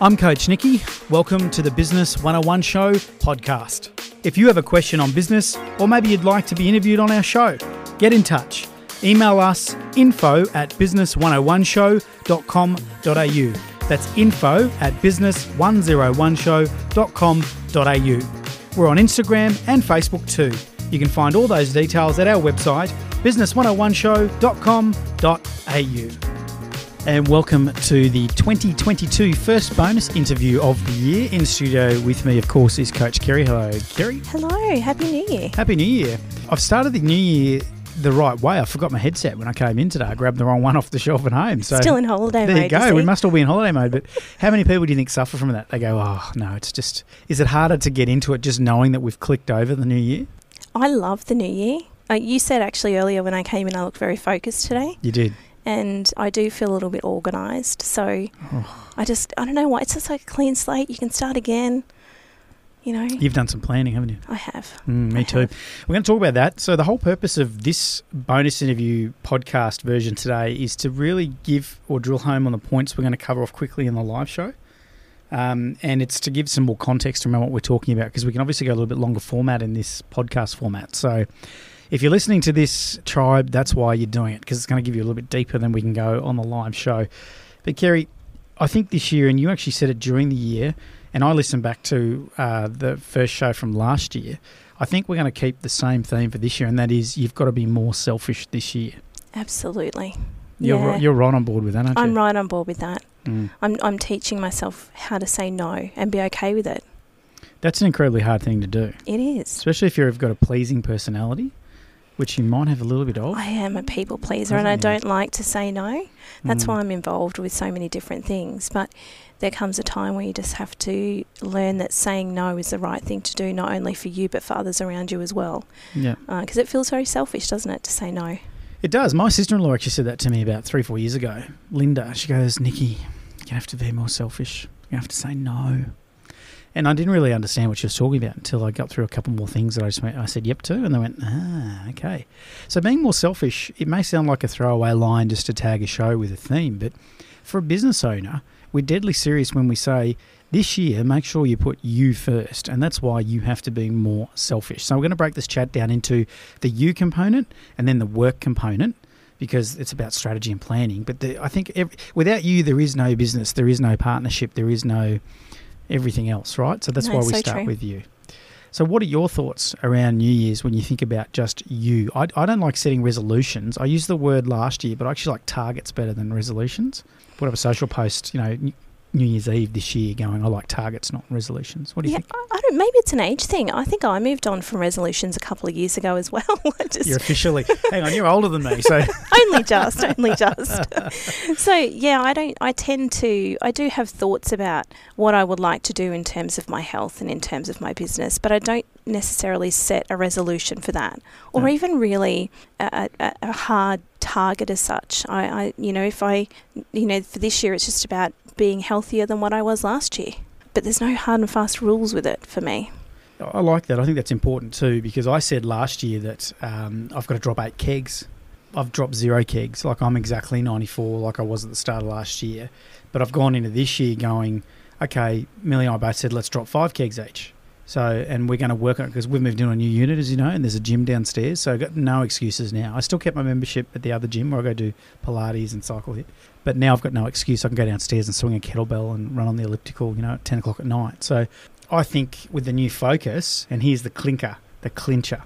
I'm Coach Nikki. Welcome to the Business 101 Show podcast. If you have a question on business, or maybe you'd like to be interviewed on our show, get in touch. Email us info at business101show.com.au. That's info at business101show.com.au. We're on Instagram and Facebook too. You can find all those details at our website, business101show.com.au and welcome to the 2022 first bonus interview of the year. In studio with me, of course, is Coach Kerry. Hello, Kerry. Hello, Happy New Year. Happy New Year. I've started the new year the right way. I forgot my headset when I came in today. I grabbed the wrong one off the shelf at home. So Still in holiday there mode. There you go. We must all be in holiday mode. But how many people do you think suffer from that? They go, oh no, it's just. Is it harder to get into it just knowing that we've clicked over the new year? I love the new year. Uh, you said actually earlier when I came in, I looked very focused today, You did. And I do feel a little bit organised. So Oh. I just, I don't know why. It's just like a clean slate. You can start again. You know, You've done some planning, haven't you? I have. Mm, me I too. have. We're going to talk about that. So, the whole purpose of this bonus interview podcast version today is to really give or drill home on the points we're going to cover off quickly in the live show. Um, and it's to give some more context around what we're talking about because we can obviously go a little bit longer format in this podcast format. So, if you're listening to this tribe, that's why you're doing it because it's going to give you a little bit deeper than we can go on the live show. But, Kerry, I think this year, and you actually said it during the year, and I listened back to uh, the first show from last year. I think we're going to keep the same theme for this year, and that is you've got to be more selfish this year. Absolutely. You're, Yeah. you're right on board with that, aren't you? I'm right on board with that. Mm. I'm, I'm teaching myself how to say no and be okay with it. That's an incredibly hard thing to do, It is. especially if you've got a pleasing personality, which you might have a little bit of. I am a people pleaser and I don't like to say no. That's Mm. why I'm involved with so many different things. But there comes a time where you just have to learn that saying no is the right thing to do, not only for you, but for others around you as well. Yeah, Because it feels very selfish, doesn't it, to say no? it does. My sister-in-law actually said that to me about three, four years ago. Linda, she goes, Nikki, you have to be more selfish. You have to say no. And I didn't really understand what she was talking about until I got through a couple more things that I just went, I said yep to, and they went, ah, okay. So being more selfish, it may sound like a throwaway line just to tag a show with a theme, but for a business owner, we're deadly serious when we say this year, make sure you put you first, and that's why you have to be more selfish. So we're going to break this chat down into the you component and then the work component because it's about strategy and planning. But the, I think ev without you, there is no business, there is no partnership, there is no everything else, right? So that's No, why we so start true. with you. So, what are your thoughts around New Year's when you think about just you? I, I don't like setting resolutions. I used the word last year, but I actually like targets better than resolutions. Put up a social post, you know, New Year's Eve this year going, I like targets, not resolutions. What do you Yeah, think? I, don't. Maybe it's an age thing. I think I moved on from resolutions a couple of years ago as well. I just You're officially, hang on, you're older than me. So, only just, only just. so yeah, I don't. I tend to. I do have thoughts about what I would like to do in terms of my health and in terms of my business, but I don't necessarily set a resolution for that, or No. even really a, a, a hard target as such. I, I, you know, if I, you know, for this year, it's just about being healthier than what I was last year. But there's no hard and fast rules with it for me. I like that. I think that's important too because I said last year that um, I've got to drop eight kegs. I've dropped zero kegs. Like I'm exactly 94, like I was at the start of last year. But I've gone into this year going, okay, Millie and I both said let's drop five kegs each. So, and we're going to work on it because we've moved into a new unit, as you know, and there's a gym downstairs. So I've got no excuses now. I still kept my membership at the other gym where I go do Pilates and cycle HIIT. But now I've got no excuse. I can go downstairs and swing a kettlebell and run on the elliptical, you know, at 10 o'clock at night. So I think with the new focus, and here's the clinker, the clincher,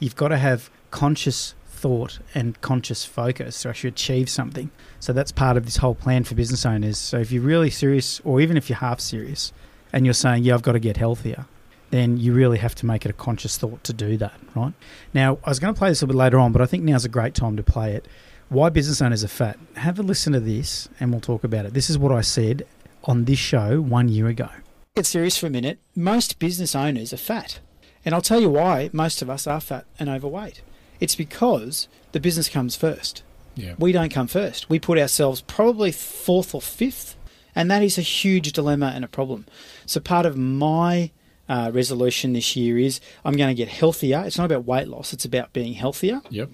you've got to have conscious thought and conscious focus to actually achieve something. So that's part of this whole plan for business owners. So if you're really serious, or even if you're half serious, and you're saying, yeah, I've got to get healthier, then you really have to make it a conscious thought to do that, right? Now, I was going to play this a little bit later on, but I think now's a great time to play it. Why business owners are fat. Have a listen to this and we'll talk about it. This is what I said on this show one year ago. Get serious for a minute. Most business owners are fat. And I'll tell you why most of us are fat and overweight. It's because the business comes first. Yeah. We don't come first. We put ourselves probably fourth or fifth, and that is a huge dilemma and a problem. So, part of my uh, resolution this year is I'm going to get healthier. It's not about weight loss, it's about being healthier. Yep.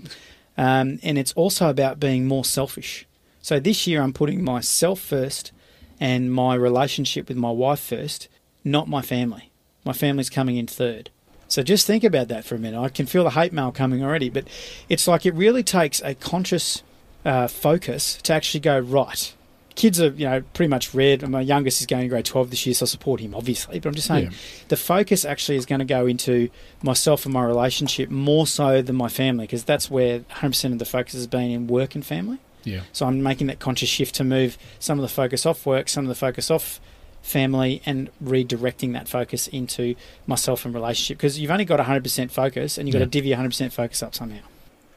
Um, and it's also about being more selfish. So, this year I'm putting myself first and my relationship with my wife first, not my family. My family's coming in third. So just think about that for a minute. I can feel the hate mail coming already, but it's like it really takes a conscious uh, focus to actually go right. Kids are, you know, pretty much red. My youngest is going to grade 12 this year, so I support him, obviously. But I'm just saying Yeah. the focus actually is going to go into myself and my relationship more so than my family, because that's where 100% of the focus has been in work and family. Yeah. So I'm making that conscious shift to move some of the focus off work, some of the focus off family, and redirecting that focus into myself and relationship. Because you've only got 100% focus, and you've got to divvy 100% focus up somehow.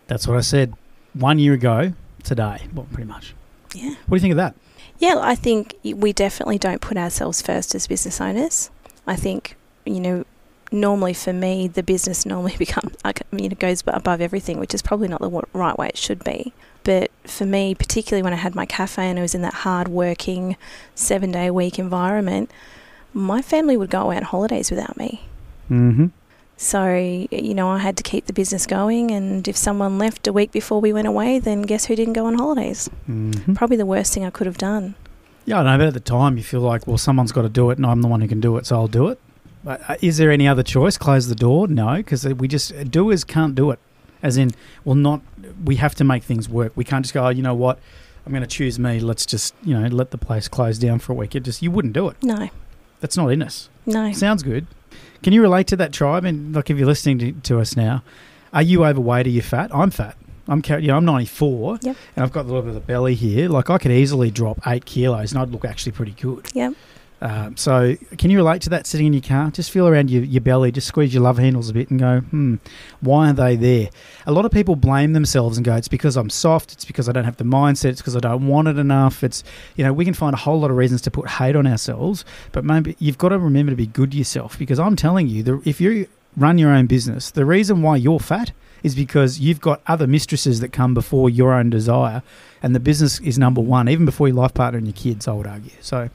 That's what I said one year ago today. Well, pretty much. Yeah. What do you think of that? Yeah, I think we definitely don't put ourselves first as business owners. I think, you know, normally for me, the business normally becomes, you know, goes above everything, which is probably not the right way it should be. But for me, particularly when I had my cafe and I was in that hard working, seven day a week environment, my family would go away on holidays without me. Mm-hmm. So, you know, I had to keep the business going. And if someone left a week before we went away, then guess who didn't go on holidays? Mm-hmm. Probably the worst thing I could have done. Yeah, I know, but at the time you feel like, well, someone's got to do it, and I'm the one who can do it, so I'll do it. But uh, is there any other choice? Close the door? No, because we just doers can't do it. As in, well, not we have to make things work. We can't just go, oh, you know what? I'm going to choose me. Let's just, you know, let the place close down for a week. It just you wouldn't do it. No, That's not in us. no. Sounds good. Can you relate to that tribe? And like, if you're listening to, to us now, are you overweight? Are you fat? I'm fat. I'm you know, I'm 94, Yep. and I've got a little bit of the belly here. Like I could easily drop eight kilos, and I'd look actually pretty good. Yep. Um, so, can you relate to that sitting in your car? Just feel around your, your belly, just squeeze your love handles a bit and go, hmm, why are they there? A lot of people blame themselves and go, it's because I'm soft, it's because I don't have the mindset, it's because I don't want it enough. It's, you know, we can find a whole lot of reasons to put hate on ourselves, but maybe you've got to remember to be good to yourself because I'm telling you, the, if you run your own business, the reason why you're fat is because you've got other mistresses that come before your own desire, and the business is number one, even before your life partner and your kids, I would argue. So,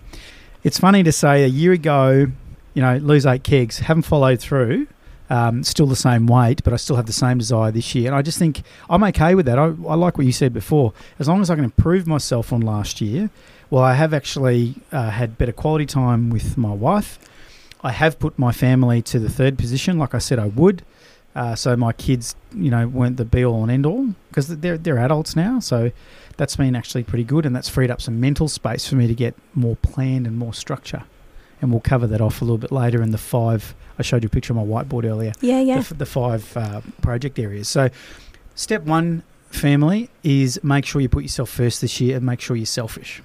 it's funny to say a year ago, you know, lose eight kegs, haven't followed through, um, still the same weight, but I still have the same desire this year. And I just think I'm okay with that. I, I like what you said before. As long as I can improve myself on last year, well, I have actually uh, had better quality time with my wife. I have put my family to the third position, like I said I would. Uh, so my kids, you know, weren't the be all and end all because they're they're adults now. So that's been actually pretty good, and that's freed up some mental space for me to get more planned and more structure. And we'll cover that off a little bit later in the five. I showed you a picture of my whiteboard earlier. Yeah, yeah. The, the five uh, project areas. So, step one, family, is make sure you put yourself first this year and make sure you're selfish.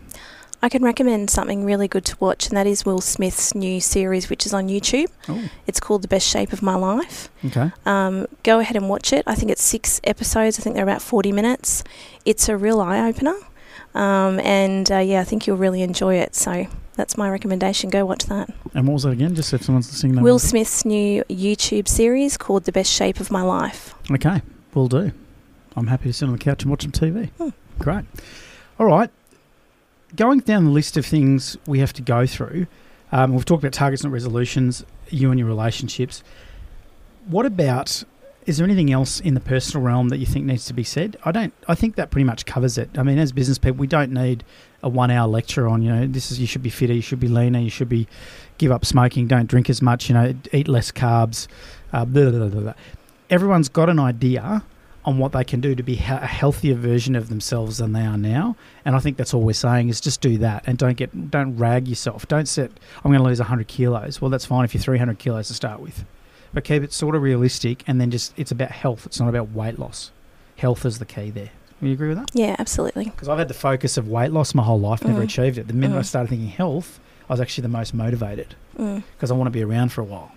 I can recommend something really good to watch, and that is Will Smith's new series, which is on YouTube. Oh, It's called The Best Shape of My Life. okay. Um, go ahead and watch it. I think it's six episodes. I think they're about 40 minutes. It's a real eye opener. Um, and uh, yeah, I think you'll really enjoy it. So that's my recommendation. Go watch that. And what was that again? Just if someone's listening. Will Smith's new YouTube series called The Best Shape of My Life. Okay, will do. I'm happy to sit on the couch and watch some TV. Hmm. Great. All right. Going down the list of things we have to go through, um, we've talked about targets and resolutions, you and your relationships. What about? Is there anything else in the personal realm that you think needs to be said? I don't. I think that pretty much covers it. I mean, as business people, we don't need a one-hour lecture on. You know, this is you should be fitter, you should be leaner, you should be give up smoking, don't drink as much. You know, eat less carbs. Uh, blah, blah, blah, blah, blah everyone's got an idea on what they can do to be a healthier version of themselves than they are now. And I think that's all we're saying is just do that and don't get don't rag yourself. Don't set I'm going to lose 100 kilos. Well, that's fine if you're 300 kilos to start with, but keep it sort of realistic. And then just it's about health. It's not about weight loss. Health is the key there. Will you agree with that? Yeah, absolutely. Because I've had the focus of weight loss my whole life, never Mm. achieved it. The minute I Mm. started thinking health, I was actually the most motivated Mm. because I want to be around for a while,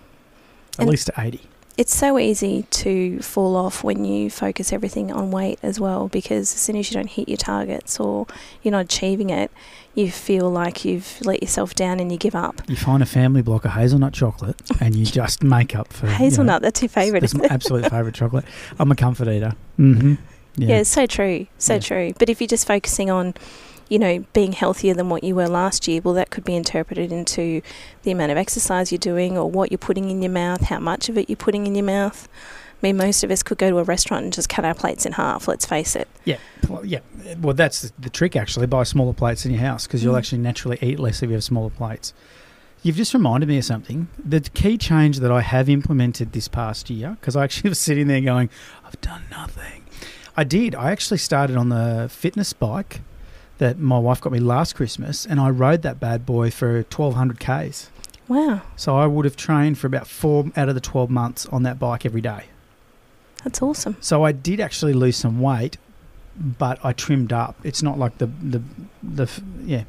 at And- least to 80. It's so easy to fall off when you focus everything on weight as well because as soon as you don't hit your targets or you're not achieving it, you feel like you've let yourself down and you give up. You find a family block of hazelnut chocolate and you just make up for you know, Hazelnut, that's your favourite, It's my absolute favourite chocolate. I'm a comfort eater. Mm-hmm. Yeah. Yeah. it's so true, so Yeah. true. But if you're just focusing on, you know, being healthier than what you were last year, well, that could be interpreted into the amount of exercise you're doing or what you're putting in your mouth, how much of it you're putting in your mouth. I mean, most of us could go to a restaurant and just cut our plates in half. Let's face it. Yeah, pl- yeah. Well, that's the, the trick actually. Buy smaller plates in your house because you'll Mm. actually naturally eat less if you have smaller plates. You've just reminded me of something. The key change that I have implemented this past year, because I actually was sitting there going, I've done nothing. I did. I actually started on the fitness bike that my wife got me last Christmas, and I rode that bad boy for 1,200 Ks. Wow, So I would have trained for about four out of the 12 months on that bike every day. that's awesome. So I did actually lose some weight, but I trimmed up. It's not like the the the f- yeah.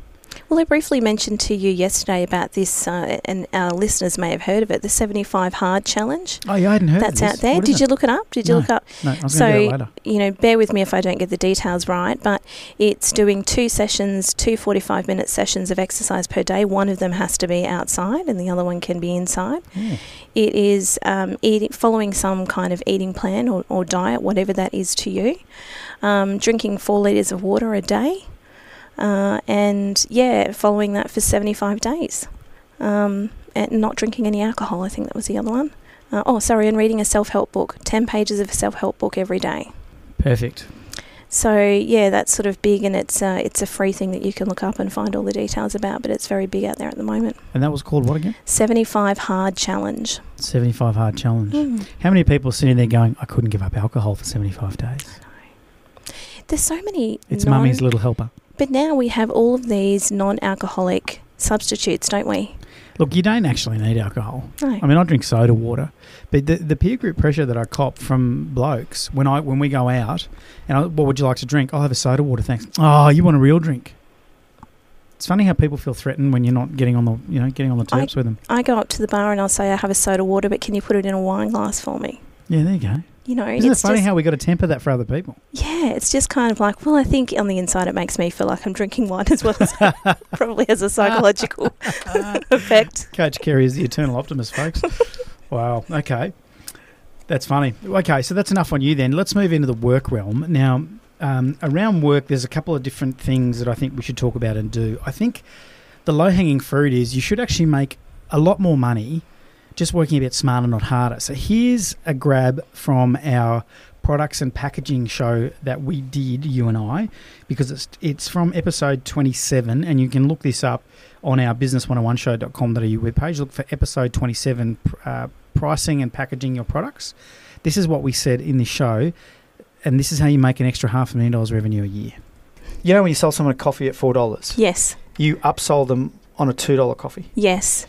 Well, I briefly mentioned to you yesterday about this, uh, and our listeners may have heard of it the 75 Hard Challenge. Oh yeah, I hadn't heard. That's out there. What Did you it? look it up? Did you No. look up? No, I was So, do later. you know, bear with me if I don't get the details right, but it's doing two sessions, two 45 minute sessions of exercise per day. One of them has to be outside and the other one can be inside. Yeah. It is um, eating, following some kind of eating plan or, or diet, whatever that is to you. Um, drinking four litres of water a day. Uh, and yeah, following that for 75 days. Um, and not drinking any alcohol, I think that was the other one. Uh, oh, sorry, and reading a self help book, 10 pages of a self help book every day. Perfect. So yeah, that's sort of big, and it's uh, it's a free thing that you can look up and find all the details about. But it's very big out there at the moment. And that was called what again? Seventy five hard challenge. Seventy five hard challenge. Mm. How many people are sitting there going, I couldn't give up alcohol for seventy five days? There's so many. It's mummy's little helper. But now we have all of these non-alcoholic substitutes, don't we? Look, you don't actually need alcohol. No. I mean, I drink soda water, but the, the peer group pressure that I cop from blokes when I when we go out, and I, what would you like to drink? Oh, I'll have a soda water, thanks. Oh, you want a real drink? It's funny how people feel threatened when you're not getting on the you know getting on the I- with them. I go up to the bar and I'll say I have a soda water, but can you put it in a wine glass for me? Yeah, there you go. You know, Isn't it it's funny just how we got to temper that for other people? yeah, it's just kind of like well, I think on the inside it makes me feel like I'm drinking wine as well as probably has a psychological effect. Coach Kerry is the eternal optimist, folks. wow. Okay. That's funny. Okay, so that's enough on you then. Let's move into the work realm. Now, um, around work, there's a couple of different things that I think we should talk about and do. I think the low hanging fruit is you should actually make a lot more money just working a bit smarter, not harder. So here's a grab from our products and packaging show that we did, you and I, because it's it's from episode 27, and you can look this up on our business101show.com.au webpage. Look for episode 27, uh, pricing and packaging your products. This is what we said in the show, and this is how you make an extra half a million dollars revenue a year. You know when you sell someone a coffee at four dollars, Yes, you upsold them on a two dollar coffee. yes,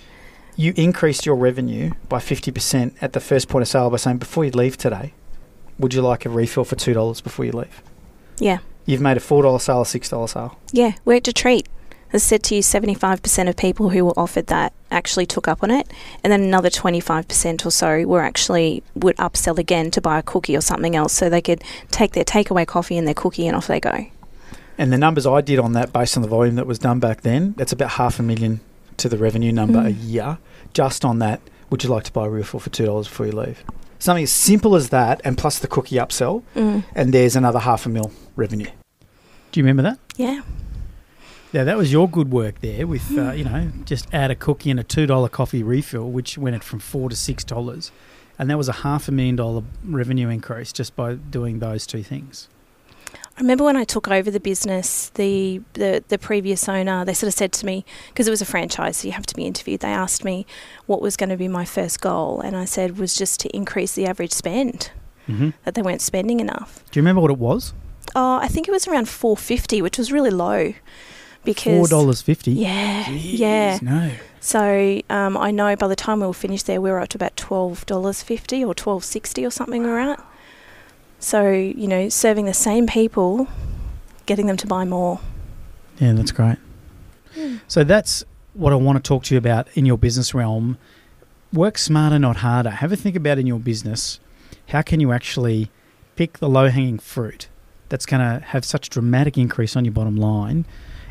You increased your revenue by fifty percent at the first point of sale by saying, "Before you leave today, would you like a refill for two dollars before you leave?" yeah, You've made a four dollar sale, a six dollar sale. yeah. Worked a treat. As said to you, 75% of people who were offered that actually took up on it, and then another 25% or so were actually would upsell again to buy a cookie or something else, so they could take their takeaway coffee and their cookie, and off they go. And the numbers I did on that, based on the volume that was done back then, that's about half a million to the revenue number a Mm. year. Just on that, would you like to buy a refill for two dollars before you leave? Something as simple as that, and plus the cookie upsell, Mm. and there's another half a mil revenue. Do you remember that? Yeah, Yeah, that was your good work there. With uh, you know, just add a cookie and a two dollar coffee refill, which went it from four to six dollars, and that was a half a million dollar revenue increase just by doing those two things. I remember when I took over the business, the, the, the previous owner, they sort of said to me, because it was a franchise, so you have to be interviewed, they asked me what was going to be my first goal. And I said was just to increase the average spend, Mm-hmm. that they weren't spending enough. Do you remember what it was? Oh, I think it was around 450 which was really low. Because Four dollars fifty. Yeah, yeah. No. So um, I know by the time we were finished there, we were up to about twelve dollars fifty or twelve sixty or something. Were at. So you know, serving the same people, getting them to buy more. Yeah, that's great. So that's what I want to talk to you about in your business realm. Work smarter, not harder. Have a think about in your business how can you actually pick the low hanging fruit that's going to have such a dramatic increase on your bottom line.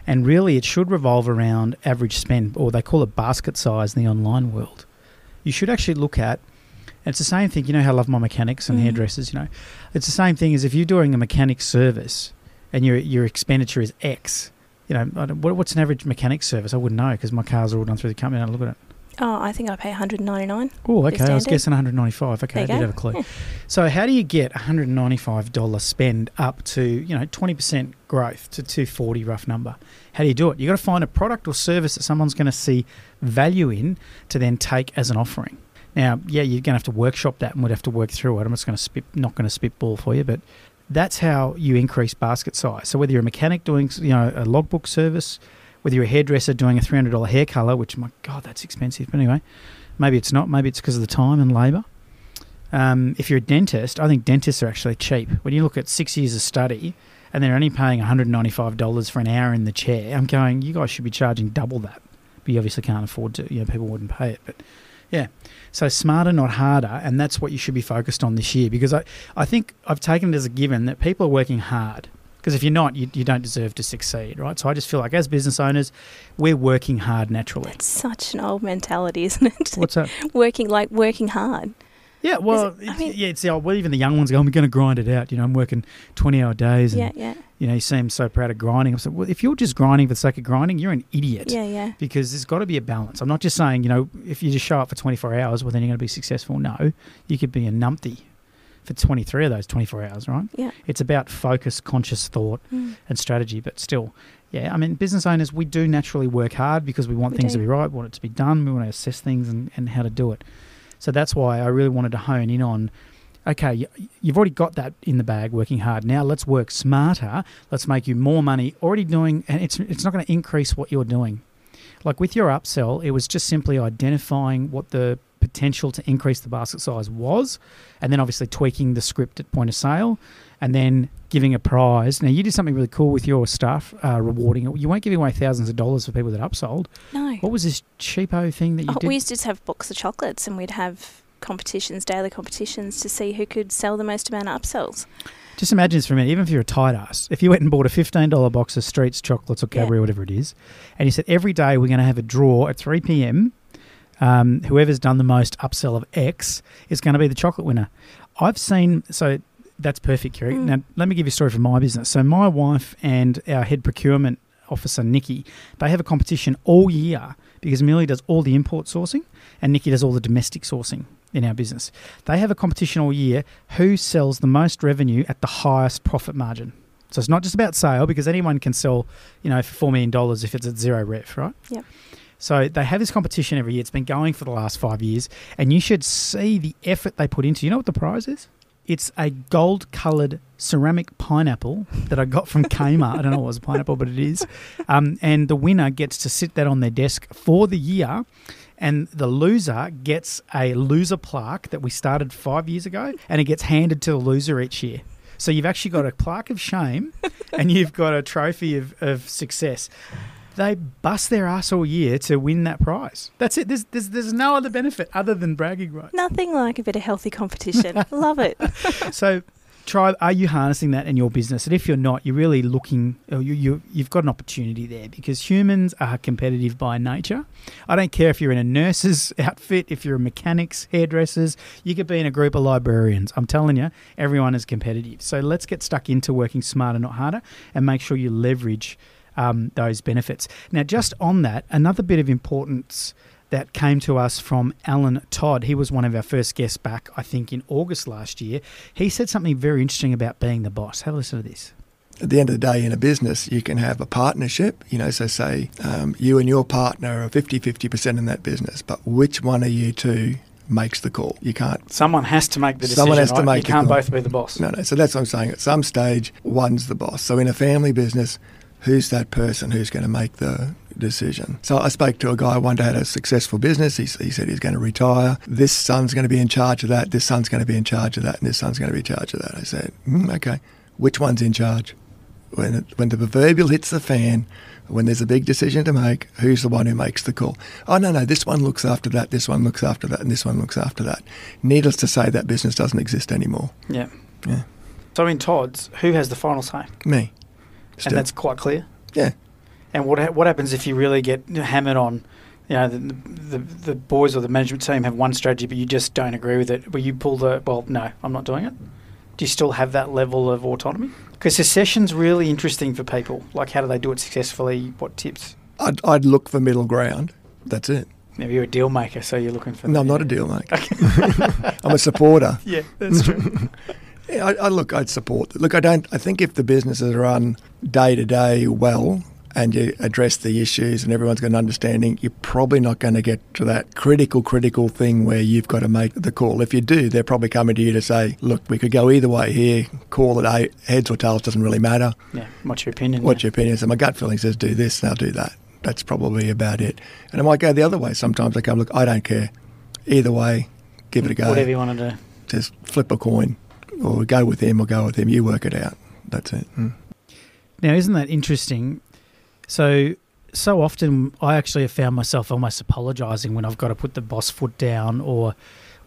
And really, it should revolve around average spend, or they call it basket size in the online world. You should actually look at, and it's the same thing. You know how I love my mechanics and Mm. hairdressers. You know, it's the same thing as if you're doing a mechanic service, and your your expenditure is X. You know, I don't, what, what's an average mechanic service? I wouldn't know because my cars are all done through the company. and I look at it. Oh, I think I pay 199. Oh, okay. I was guessing 195. Okay, I did go. have a clue. Yeah. So, how do you get $195 spend up to you know 20% growth to 240 rough number? How do you do it? You got to find a product or service that someone's going to see value in to then take as an offering. Now, yeah, you're going to have to workshop that and we'd have to work through it. I'm just going to spit, not going to spitball for you, but that's how you increase basket size. So whether you're a mechanic doing you know a logbook service, whether you're a hairdresser doing a $300 hair color, which my God, that's expensive. But anyway, maybe it's not. Maybe it's because of the time and labour. Um, if you're a dentist, I think dentists are actually cheap. When you look at six years of study and they're only paying $195 for an hour in the chair, I'm going, you guys should be charging double that. But you obviously can't afford to. You know, people wouldn't pay it. But yeah, so smarter, not harder, and that's what you should be focused on this year. Because I, I think I've taken it as a given that people are working hard. Because if you're not, you, you don't deserve to succeed, right? So I just feel like as business owners, we're working hard naturally. It's such an old mentality, isn't it? What's that? working like working hard. Yeah, well, it- I mean- yeah, it's the old. Well, even the young ones go, "I'm going to grind it out." You know, I'm working twenty hour days, and Yeah, yeah, you know, you seem so proud of grinding. I'm like, well, if you're just grinding for the sake of grinding, you're an idiot. yeah, yeah. Because there's got to be a balance. I'm not just saying, you know, if you just show up for 24 hours, well, then you're going to be successful. No, you could be a numpty for 23 of those 24 hours, right? Yeah. It's about focus, conscious thought, Mm. and strategy. But still, yeah, I mean, business owners, we do naturally work hard because we want We things do. to be right, we want it to be done, we want to assess things and, and how to do it. So that's why I really wanted to hone in on okay, you- you've already got that in the bag working hard. Now let's work smarter. Let's make you more money already doing, and it's, it's not going to increase what you're doing. Like with your upsell, it was just simply identifying what the potential to increase the basket size was, and then obviously tweaking the script at point of sale, and then giving a prize. Now you did something really cool with your staff, uh, rewarding it. You weren't giving away thousands of dollars for people that upsold. No. What was this cheapo thing that you Oh, did? we used to just have box of chocolates and we'd have competitions, daily competitions to see who could sell the most amount of upsells. Just imagine this for a minute, even if you're a tight ass, if you went and bought a $15 box of Streets chocolates or Yeah. Cadbury or whatever it is, and you said every day we're going to have a draw at 3 p.m., um, whoever's done the most upsell of X is going to be the chocolate winner. I've seen, so that's perfect, Kerry. Mm. Now, let me give you a story from my business. So, my wife and our head procurement officer, Nikki, they have a competition all year because Millie does all the import sourcing and Nikki does all the domestic sourcing in our business. They have a competition all year who sells the most revenue at the highest profit margin. So it's not just about sale because anyone can sell, you know, for four million dollars if it's at zero ref, right? Yep. So they have this competition every year. It's been going for the last five years, and you should see the effort they put into. You know what the prize is? It's a gold-coloured ceramic pineapple that I got from Kmart. I don't know what was a pineapple, but it is. Um, and the winner gets to sit that on their desk for the year, and the loser gets a loser plaque that we started five years ago, and it gets handed to the loser each year. So you've actually got a plaque of shame, and you've got a trophy of, of success. They bust their ass all year to win that prize. That's it. There's, there's, there's no other benefit other than bragging rights. Nothing like a bit of healthy competition. Love it. So, try. Are you harnessing that in your business? And if you're not, you're really looking. Uh, you, you you've got an opportunity there because humans are competitive by nature. I don't care if you're in a nurse's outfit, if you're a mechanic's, hairdressers. You could be in a group of librarians. I'm telling you, everyone is competitive. So let's get stuck into working smarter, not harder, and make sure you leverage um, those benefits. Now, just on that, another bit of importance that came to us from Alan Todd. He was one of our first guests back, I think, in August last year. He said something very interesting about being the boss. Have a listen to this. At the end of the day, in a business, you can have a partnership. You know, so say um, you and your partner are 50 50% in that business, but which one of you two makes the call? You can't. Someone has to make the decision. Someone has to right? make You can't the call. both be the boss. No, no. So that's what I'm saying. At some stage, one's the boss. So in a family business, who's that person who's going to make the decision? So I spoke to a guy one day had a successful business. He, he said he's going to retire. This son's going to be in charge of that. This son's going to be in charge of that. And this son's going to be in charge of that. I said, mm, okay, which one's in charge? When, it, when the proverbial hits the fan, when there's a big decision to make, who's the one who makes the call? Oh, no, no, this one looks after that, this one looks after that, and this one looks after that. Needless to say, that business doesn't exist anymore. Yeah. Yeah. So in Todd's, who has the final say? Me. Still. And that's quite clear. Yeah. And what ha- what happens if you really get hammered on? You know, the, the the boys or the management team have one strategy, but you just don't agree with it. Will you pull the well? No, I'm not doing it. Do you still have that level of autonomy? Because secession's really interesting for people. Like, how do they do it successfully? What tips? I'd, I'd look for middle ground. That's it. Maybe you're a deal maker, so you're looking for. No, I'm not a deal maker. I'm a supporter. Yeah, that's true. Yeah, I, I look, I'd support. Look, I don't. I think if the businesses run day to day well, and you address the issues, and everyone's got an understanding, you're probably not going to get to that critical, critical thing where you've got to make the call. If you do, they're probably coming to you to say, "Look, we could go either way here. Call it a heads or tails doesn't really matter. yeah. What's your opinion? What's your opinion?" So my gut feeling says, "Do this, and I'll do that." That's probably about it. And I might go the other way. Sometimes I come, "Look, I don't care. Either way, give it a go." Whatever you want to do. just flip a coin or go with him or go with him. You work it out. That's it. Mm. Now, isn't that interesting? So, so often I actually have found myself almost apologising when I've got to put the boss foot down or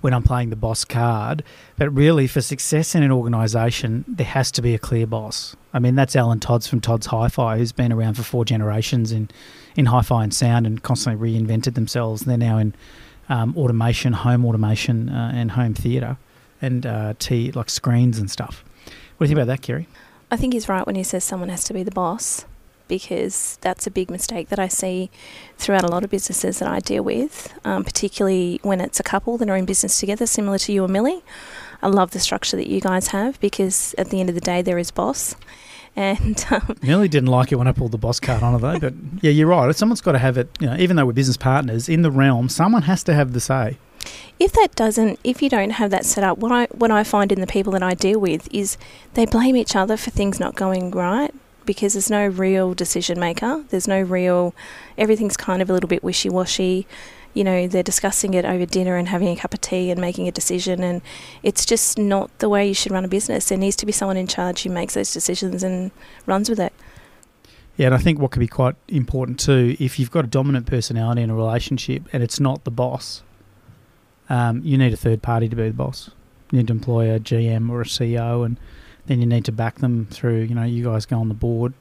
when I'm playing the boss card. But really, for success in an organisation, there has to be a clear boss. I mean, that's Alan Todd's from Todd's Hi-Fi, who's been around for four generations in, in hi-fi and sound and constantly reinvented themselves. They're now in um, automation, home automation, uh, and home theatre, and uh, t like screens and stuff. What do you think about that, Kerry? I think he's right when he says someone has to be the boss because that's a big mistake that I see throughout a lot of businesses that I deal with, um, particularly when it's a couple that are in business together, similar to you and Millie. I love the structure that you guys have because at the end of the day, there is boss. And um, Millie didn't like it when I pulled the boss card on her though, but yeah, you're right. Someone's got to have it. You know, even though we're business partners in the realm, someone has to have the say. If that doesn't, if you don't have that set up, what I what I find in the people that I deal with is they blame each other for things not going right because there's no real decision maker. There's no real. Everything's kind of a little bit wishy washy. You know, they're discussing it over dinner and having a cup of tea and making a decision, and it's just not the way you should run a business. There needs to be someone in charge who makes those decisions and runs with it. Yeah, and I think what could be quite important too, if you've got a dominant personality in a relationship and it's not the boss, um, you need a third party to be the boss. You need to employ a GM or a CEO, and then you need to back them through. You know, you guys go on the board,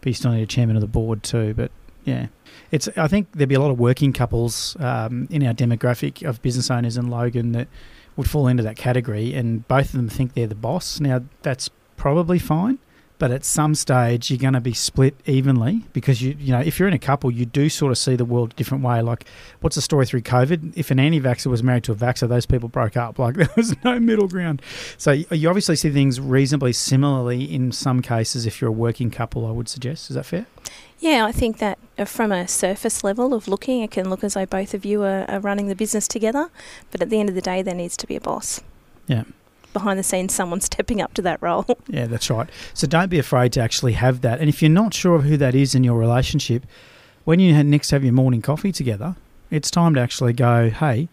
but you still need a chairman of the board too. But yeah, it's. I think there'd be a lot of working couples um, in our demographic of business owners in Logan that would fall into that category, and both of them think they're the boss. Now that's probably fine but at some stage you're going to be split evenly because you you know if you're in a couple you do sort of see the world a different way. Like what's the story through covid? If an anti-vaxxer was married to a vaxxer those people broke up. Like there was no middle ground. So you obviously see things reasonably similarly in some cases if you're a working couple i would suggest. Is that fair? Yeah, I think that uh, from a surface level of looking, it can look as though both of you are, are running the business together, but at the end of the day, there needs to be a boss. Yeah. Behind the scenes, someone stepping up to that role. Yeah, that's right. So don't be afraid to actually have that. And if you're not sure of who that is in your relationship, when you next have your morning coffee together, it's time to actually go, hey,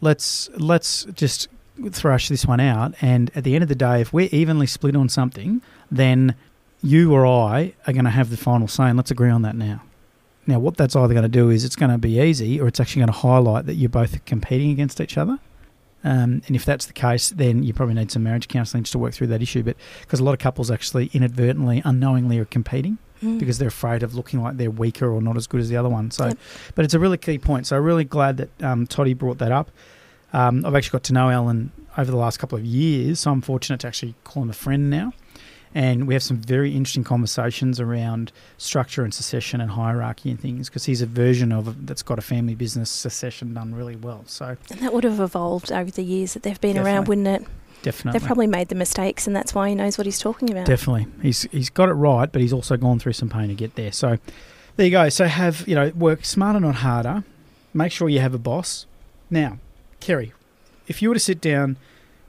let's let's just thrash this one out. And at the end of the day, if we're evenly split on something, then you or I are going to have the final say, and let's agree on that now. Now, what that's either going to do is it's going to be easy, or it's actually going to highlight that you're both competing against each other. Um, and if that's the case, then you probably need some marriage counselling just to work through that issue. But because a lot of couples actually inadvertently, unknowingly are competing Mm. because they're afraid of looking like they're weaker or not as good as the other one. So, Yep. but it's a really key point. So, I'm really glad that um, Toddy brought that up. Um, I've actually got to know Alan over the last couple of years, so I'm fortunate to actually call him a friend now. And we have some very interesting conversations around structure and succession and hierarchy and things because he's a version of it that's got a family business succession done really well. So, And that would have evolved over the years that they've been around, wouldn't it? definitely. They've probably made the mistakes, and that's why he knows what he's talking about. Definitely, he's he's got it right, but he's also gone through some pain to get there. So, there you go. So have you know work smarter, not harder. Make sure you have a boss. Now, Kerry, if you were to sit down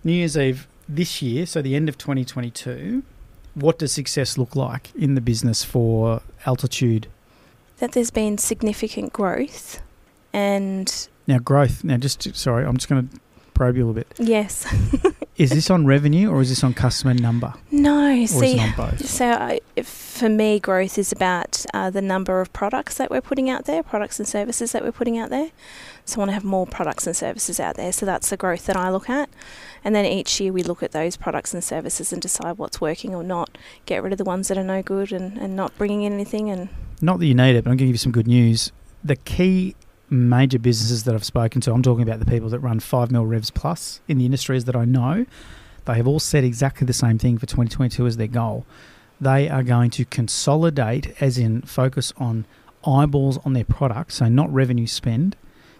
New Year's Eve this year, so the end of 2022, what does success look like in the business for Altitude? that there's been significant growth, and Now, growth. Now, just sorry, I'm just going to probe you a little bit. yes, Is this on revenue or is this on customer number, no, or see. it on both? So, I, for me, growth is about uh, the number of products that we're putting out there, products and services that we're putting out there. So, I want to have more products and services out there. So, that's the growth that I look at. And then each year we look at those products and services and decide what's working or not, get rid of the ones that are no good and, and not bringing in anything. And not that you need it, but I'm going to give you some good news. The key major businesses that I've spoken to, I'm talking about the people that run 5 mil revs plus in the industries that I know, they have all said exactly the same thing for 2022 as their goal. They are going to consolidate, as in focus on eyeballs on their product, so not revenue spend,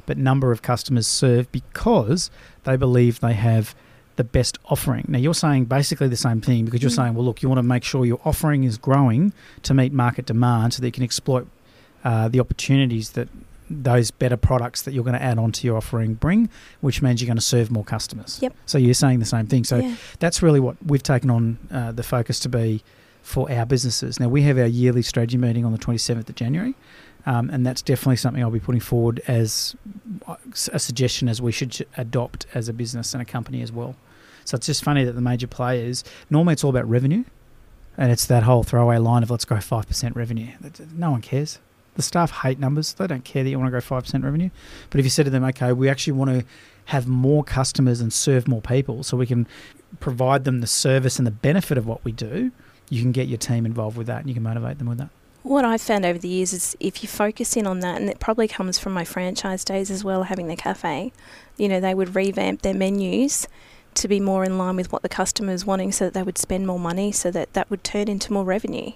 but number of customers served because they believe they have the best offering. Now, you're saying basically the same thing because you're Mm. saying, well, look, you want to make sure your offering is growing to meet market demand so that you can exploit uh, the opportunities that those better products that you're going to add onto your offering bring, which means you're going to serve more customers. Yep. So you're saying the same thing. So yeah. that's really what we've taken on uh, the focus to be for our businesses. Now, we have our yearly strategy meeting on the 27th of January, um, and that's definitely something I'll be putting forward as a suggestion as we should adopt as a business and a company as well. So it's just funny that the major players, normally it's all about revenue, and it's that whole throwaway line of let's go 5% revenue. No one cares. The staff hate numbers. They don't care that you want to go 5% revenue. But if you said to them, okay, we actually want to have more customers and serve more people so we can provide them the service and the benefit of what we do, you can get your team involved with that and you can motivate them with that. What I've found over the years is if you focus in on that, and it probably comes from my franchise days as well, having the cafe, you know, they would revamp their menus to be more in line with what the customer is wanting so that they would spend more money so that that would turn into more revenue.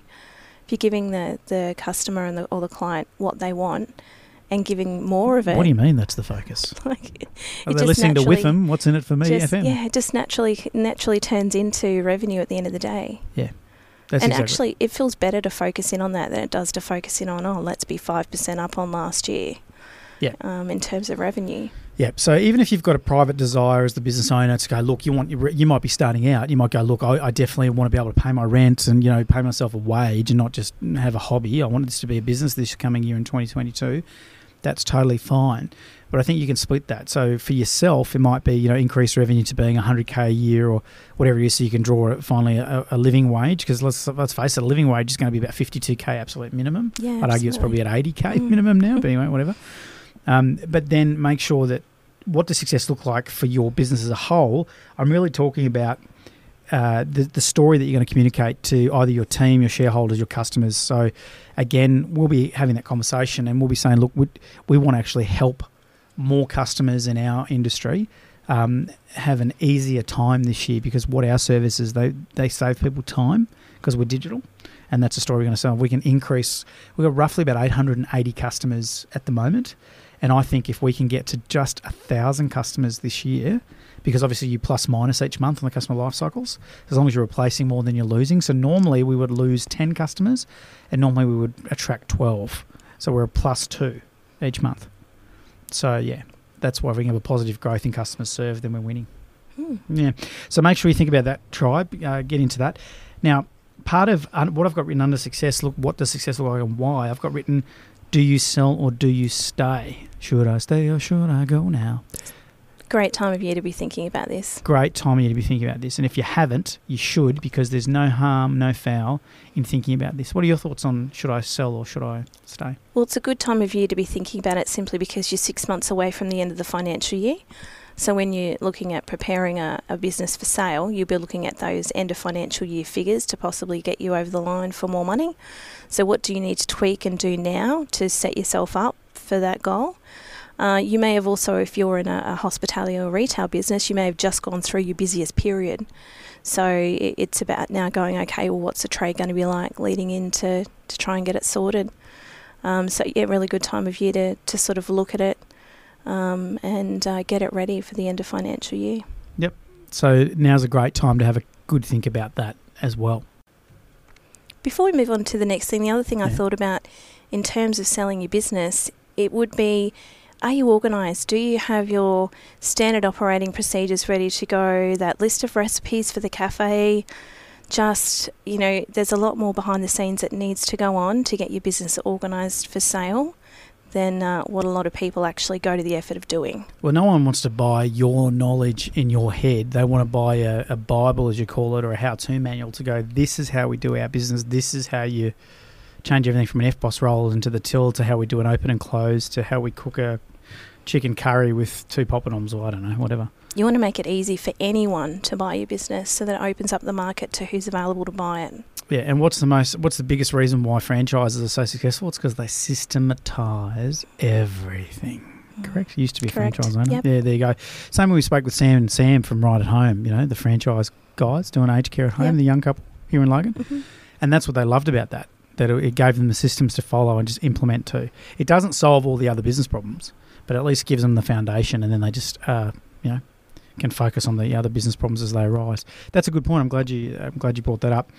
If you're giving the, the customer and the, or the client what they want and giving more of it. What do you mean that's the focus? like, Are it they listening to WIIFM? What's in it for me, just, FM? Yeah, it just naturally naturally turns into revenue at the end of the day. That's and exactly- actually, it feels better to focus in on that than it does to focus in on, oh, let's be 5% up on last year. Yeah. Um, in terms of revenue. Yeah. So even if you've got a private desire as the business owner to go, look, you want you might be starting out. You might go, look, I, I definitely want to be able to pay my rent and you know pay myself a wage and not just have a hobby. I want this to be a business this coming year in 2022. That's totally fine. But I think you can split that. So for yourself, it might be you know increase revenue to being 100k a year or whatever it is, so you can draw it finally a, a living wage. Because let's let's face it, a living wage is going to be about 52k absolute minimum. Yeah. I'd argue it's probably at 80k Mm. minimum now, but anyway, whatever. Um, but then make sure that what does success look like for your business as a whole? I'm really talking about uh, the, the story that you're going to communicate to either your team, your shareholders, your customers. So, again, we'll be having that conversation and we'll be saying, look, we, we want to actually help more customers in our industry um, have an easier time this year because what our services they they save people time because we're digital, and that's a story we're going to sell. We can increase. We've got roughly about 880 customers at the moment, and I think if we can get to just a thousand customers this year, because obviously you plus minus each month on the customer life cycles, as long as you're replacing more than you're losing. So normally we would lose 10 customers, and normally we would attract 12. So we're a plus two each month. So yeah, that's why if we can have a positive growth in customers served, then we're winning. Hmm. Yeah. So make sure you think about that tribe. Uh, get into that. Now, part of uh, what I've got written under success. Look, what does success look like and why? I've got written: Do you sell or do you stay? Should I stay or should I go now? Great time of year to be thinking about this. Great time of year to be thinking about this. And if you haven't, you should because there's no harm, no foul in thinking about this. What are your thoughts on should I sell or should I stay? Well, it's a good time of year to be thinking about it simply because you're six months away from the end of the financial year. So when you're looking at preparing a, a business for sale, you'll be looking at those end of financial year figures to possibly get you over the line for more money. So what do you need to tweak and do now to set yourself up for that goal? Uh, you may have also, if you're in a, a hospitality or retail business, you may have just gone through your busiest period. So it's about now going, okay, well, what's the trade going to be like leading into to try and get it sorted? Um, so yeah, really good time of year to, to sort of look at it um, and uh, get it ready for the end of financial year. Yep. So now's a great time to have a good think about that as well. Before we move on to the next thing, the other thing I thought about in terms of selling your business, it would be are you organised? Do you have your standard operating procedures ready to go? That list of recipes for the cafe? Just, you know, there's a lot more behind the scenes that needs to go on to get your business organised for sale than uh, what a lot of people actually go to the effort of doing. Well, no one wants to buy your knowledge in your head. They want to buy a, a Bible, as you call it, or a how to manual to go, this is how we do our business. This is how you change everything from an EFTPOS roll into the till to how we do an open and close to how we cook a chicken curry with two poppadoms or I don't know, whatever. You want to make it easy for anyone to buy your business so that it opens up the market to who's available to buy it. Yeah, and what's the most? What's the biggest reason why franchises are so successful? It's because they systematize everything. Correct. It used to be Correct. franchise owner. Yep. Yeah, there you go. Same when we spoke with Sam and Sam from Right at Home. You know, the franchise guys doing aged care at home, Yep. the young couple here in Logan, Mhm. and that's what they loved about that. That it gave them the systems to follow and just implement to. It doesn't solve all the other business problems, but at least gives them the foundation, and then they just uh, you know can focus on the other business problems as they arise. That's a good point. I'm glad you I'm glad you brought that up.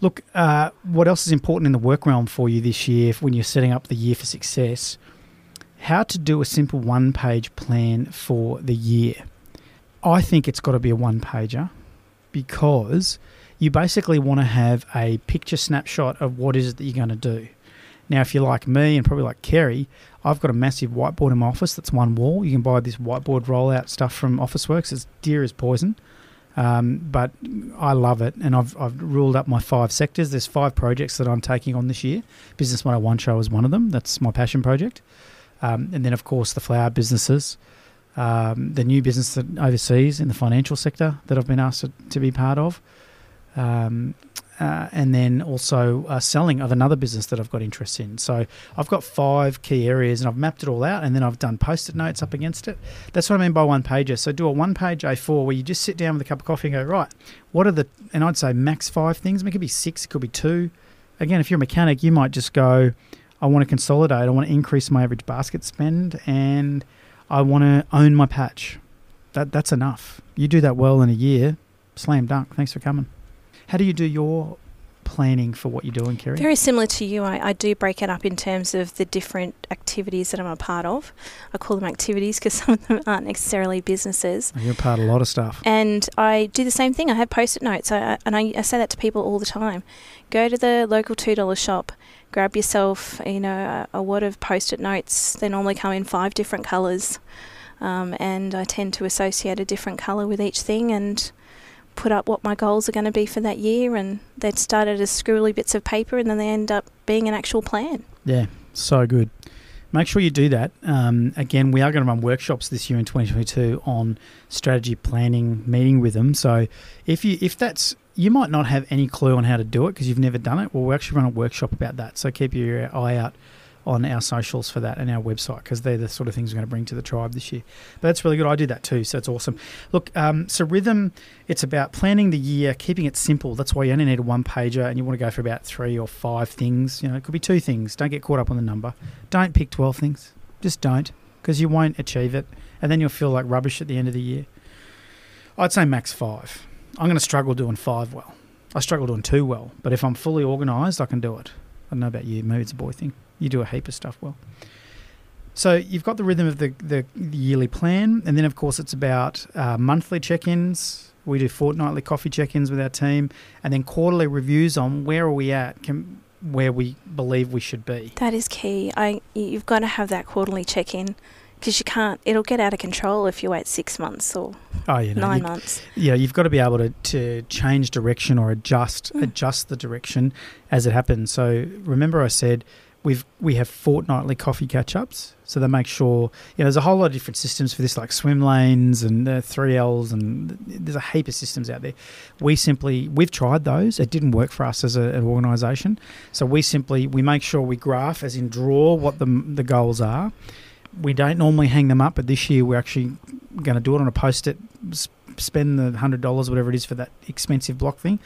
Look, uh, what else is important in the work realm for you this year when you're setting up the year for success? How to do a simple one page plan for the year. I think it's got to be a one pager because you basically want to have a picture snapshot of what is it that you're going to do. Now, if you're like me and probably like Kerry, I've got a massive whiteboard in my office that's one wall. You can buy this whiteboard rollout stuff from Officeworks. It's dear as poison. Um, but I love it, and I've, I've ruled up my five sectors. There's five projects that I'm taking on this year. Business 101 show is one of them. That's my passion project. Um, and then, of course, the flower businesses, um, the new business that overseas in the financial sector that I've been asked to, to be part of. Um, uh, and then also uh, selling of another business that I've got interest in. So I've got five key areas and I've mapped it all out and then I've done post it notes up against it. That's what I mean by one pager. So do a one page A4 where you just sit down with a cup of coffee and go, right, what are the, and I'd say max five things. I mean, it could be six, it could be two. Again, if you're a mechanic, you might just go, I want to consolidate, I want to increase my average basket spend and I want to own my patch. That, that's enough. You do that well in a year, slam dunk. Thanks for coming. How do you do your planning for what you're doing, Kerry? Very similar to you. I, I do break it up in terms of the different activities that I'm a part of. I call them activities because some of them aren't necessarily businesses. You're part of a lot of stuff. And I do the same thing. I have post it notes. I, and I, I say that to people all the time. Go to the local $2 shop, grab yourself, you know, a, a wad of post it notes. They normally come in five different colours. Um, and I tend to associate a different colour with each thing and put up what my goals are going to be for that year, and they'd started as scribbly bits of paper, and then they end up being an actual plan. Yeah, so good. Make sure you do that. Um, again, we are going to run workshops this year in 2022 on strategy planning, meeting with them. So if you if that's you might not have any clue on how to do it because you've never done it. Well, we actually run a workshop about that. So keep your eye out on our socials for that and our website because they're the sort of things we're going to bring to the tribe this year. But that's really good. I do that too, so it's awesome. Look, um, so rhythm, it's about planning the year, keeping it simple. That's why you only need a one pager and you want to go for about three or five things. You know, it could be two things. Don't get caught up on the number. Don't pick 12 things. Just don't because you won't achieve it and then you'll feel like rubbish at the end of the year. I'd say max five. I'm going to struggle doing five well. I struggle doing two well, but if I'm fully organised, I can do it. I don't know about you. Maybe it's a boy thing you do a heap of stuff well. So you've got the rhythm of the, the, the yearly plan, and then of course it's about uh, monthly check-ins. We do fortnightly coffee check-ins with our team, and then quarterly reviews on where are we at, can, where we believe we should be. That is key. I you've got to have that quarterly check-in because you can't. It'll get out of control if you wait six months or oh, you know, nine you, months. Yeah, you've got to be able to, to change direction or adjust mm. adjust the direction as it happens. So remember, I said we've we have fortnightly coffee catch ups. So they make sure you know there's a whole lot of different systems for this, like swim lanes and uh, three Ls, and there's a heap of systems out there. We simply we've tried those. It didn't work for us as a, an organisation. So we simply we make sure we graph, as in draw, what the the goals are. We don't normally hang them up, but this year we're actually going to do it on a post-it. Spend the hundred dollars, whatever it is, for that expensive block thing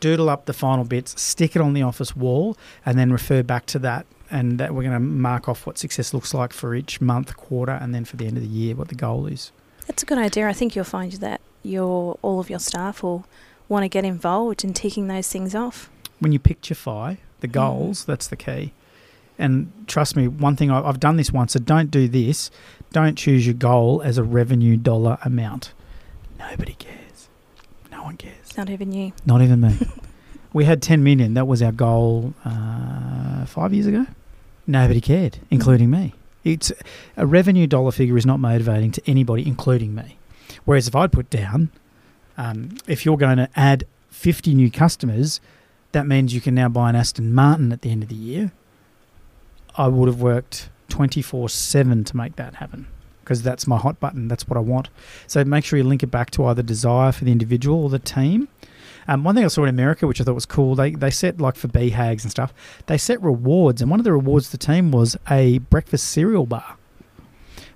doodle up the final bits, stick it on the office wall, and then refer back to that. And that we're going to mark off what success looks like for each month, quarter, and then for the end of the year, what the goal is. That's a good idea. I think you'll find that your all of your staff will want to get involved in ticking those things off. When you picturefy the mm. goals, mm. that's the key. And trust me, one thing I've done this once, so don't do this. Don't choose your goal as a revenue dollar amount. Nobody cares. No one cares. Not even you. Not even me. we had 10 million. That was our goal uh, five years ago. Nobody cared, including me. It's a revenue dollar figure is not motivating to anybody, including me. Whereas if I'd put down, um, if you're going to add 50 new customers, that means you can now buy an Aston Martin at the end of the year. I would have worked 24 7 to make that happen because that's my hot button. That's what I want. So make sure you link it back to either desire for the individual or the team. Um, one thing I saw in America, which I thought was cool, they, they set, like for BHAGs and stuff, they set rewards. And one of the rewards the team was a breakfast cereal bar.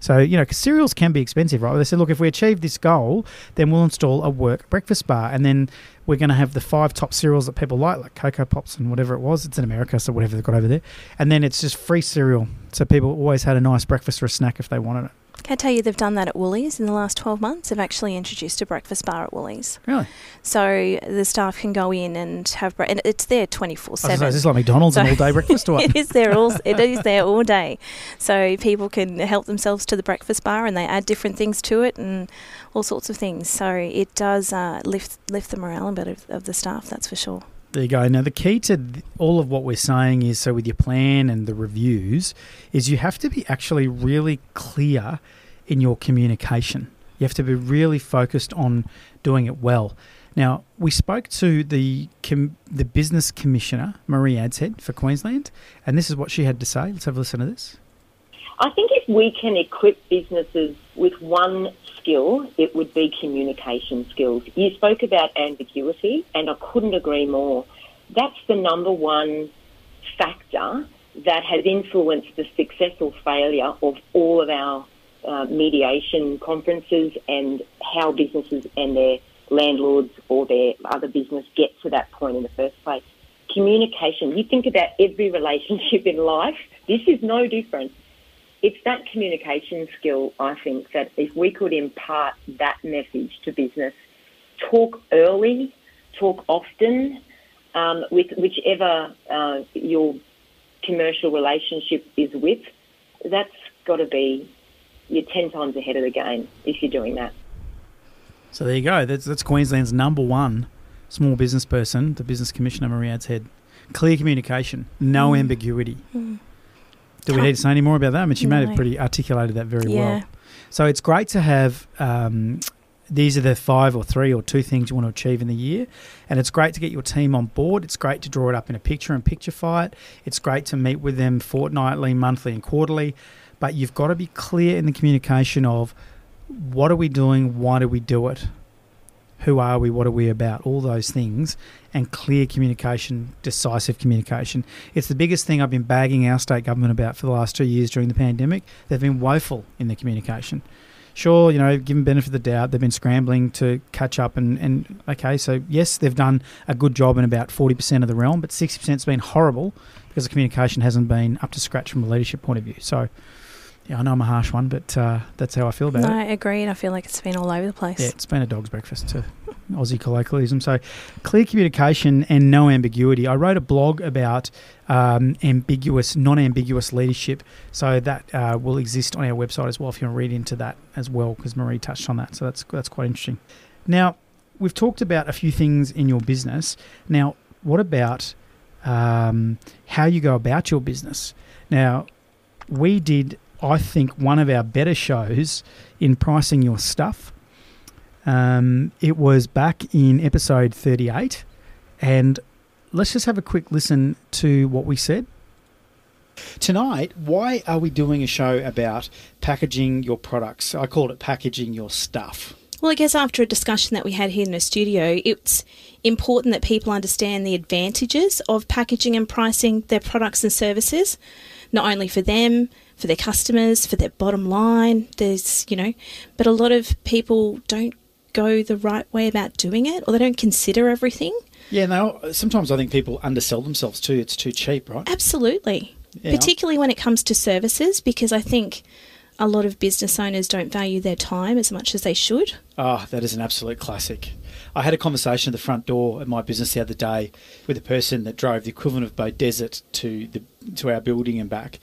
So, you know, cereals can be expensive, right? They said, look, if we achieve this goal, then we'll install a work breakfast bar. And then we're going to have the five top cereals that people like, like Coco Pops and whatever it was. It's in America, so whatever they've got over there. And then it's just free cereal. So people always had a nice breakfast or a snack if they wanted it. Can I tell you they've done that at Woolies in the last 12 months? They've actually introduced a breakfast bar at Woolies. Really? So the staff can go in and have breakfast. and it's there 24 I was gonna say, 7. is this like McDonald's So- and all day breakfast or what? it is there all it is there all day. So people can help themselves to the breakfast bar and they add different things to it and all sorts of things. So it does uh, lift lift the morale a bit of, of the staff, that's for sure. There you go. Now, the key to all of what we're saying is so with your plan and the reviews, is you have to be actually really clear in your communication. You have to be really focused on doing it well. Now, we spoke to the com- the business commissioner, Maree Adshead, for Queensland, and this is what she had to say. Let's have a listen to this. I think if we can equip businesses with one skill, it would be communication skills. You spoke about ambiguity, and I couldn't agree more. That's the number one factor that has influenced the success or failure of all of our uh, mediation conferences and how businesses and their landlords or their other business get to that point in the first place. Communication. You think about every relationship in life, this is no different it's that communication skill, I think, that if we could impart that message to business, talk early, talk often, um, with whichever uh, your commercial relationship is with, that's got to be, you're 10 times ahead of the game if you're doing that. So there you go. That's, that's Queensland's number one small business person, the business commissioner, Maree Adshead. Clear communication, no ambiguity. Do we need to say any more about that? I mean, she may have pretty articulated that very Yeah. well. So it's great to have. Um, these are the five or three or two things you want to achieve in the year, and it's great to get your team on board. It's great to draw it up in a picture and picturefy it. It's great to meet with them fortnightly, monthly, and quarterly. But you've got to be clear in the communication of what are we doing, why do we do it, who are we, what are we about, all those things, and clear communication, decisive communication. It's the biggest thing I've been bagging our state government about for the last two years during the pandemic. They've been woeful in their communication. Sure, you know, given benefit of the doubt, they've been scrambling to catch up and, and okay, so yes, they've done a good job in about 40% of the realm, but 60% has been horrible because the communication hasn't been up to scratch from a leadership point of view. So, yeah, I know I'm a harsh one, but uh, that's how I feel about No, it. I agree. and I feel like it's been all over the place. Yeah, it's been a dog's breakfast to Aussie colloquialism. So, clear communication and no ambiguity. I wrote a blog about um, ambiguous, non-ambiguous leadership. So that uh, will exist on our website as well if you want to read into that as well, because Maree touched on that. So that's that's quite interesting. Now, we've talked about a few things in your business. Now, what about um, how you go about your business? Now, we did, I think, one of our better shows in pricing your stuff. Um, it was back in episode 38. And let's just have a quick listen to what we said. Tonight, why are we doing a show about packaging your products? I called it packaging your stuff. Well, I guess after a discussion that we had here in the studio, it's important that people understand the advantages of packaging and pricing their products and services, not only for them, for their customers, for their bottom line. There's, you know, but a lot of people don't go the right way about doing it or they don't consider everything. Yeah, no, sometimes I think people undersell themselves too. It's too cheap, right? Absolutely. Yeah. Particularly when it comes to services, because I think a lot of business owners don't value their time as much as they should. Oh, that is an absolute classic. I had a conversation at the front door at my business the other day with a person that drove the equivalent of Beaudesert to the to our building and back.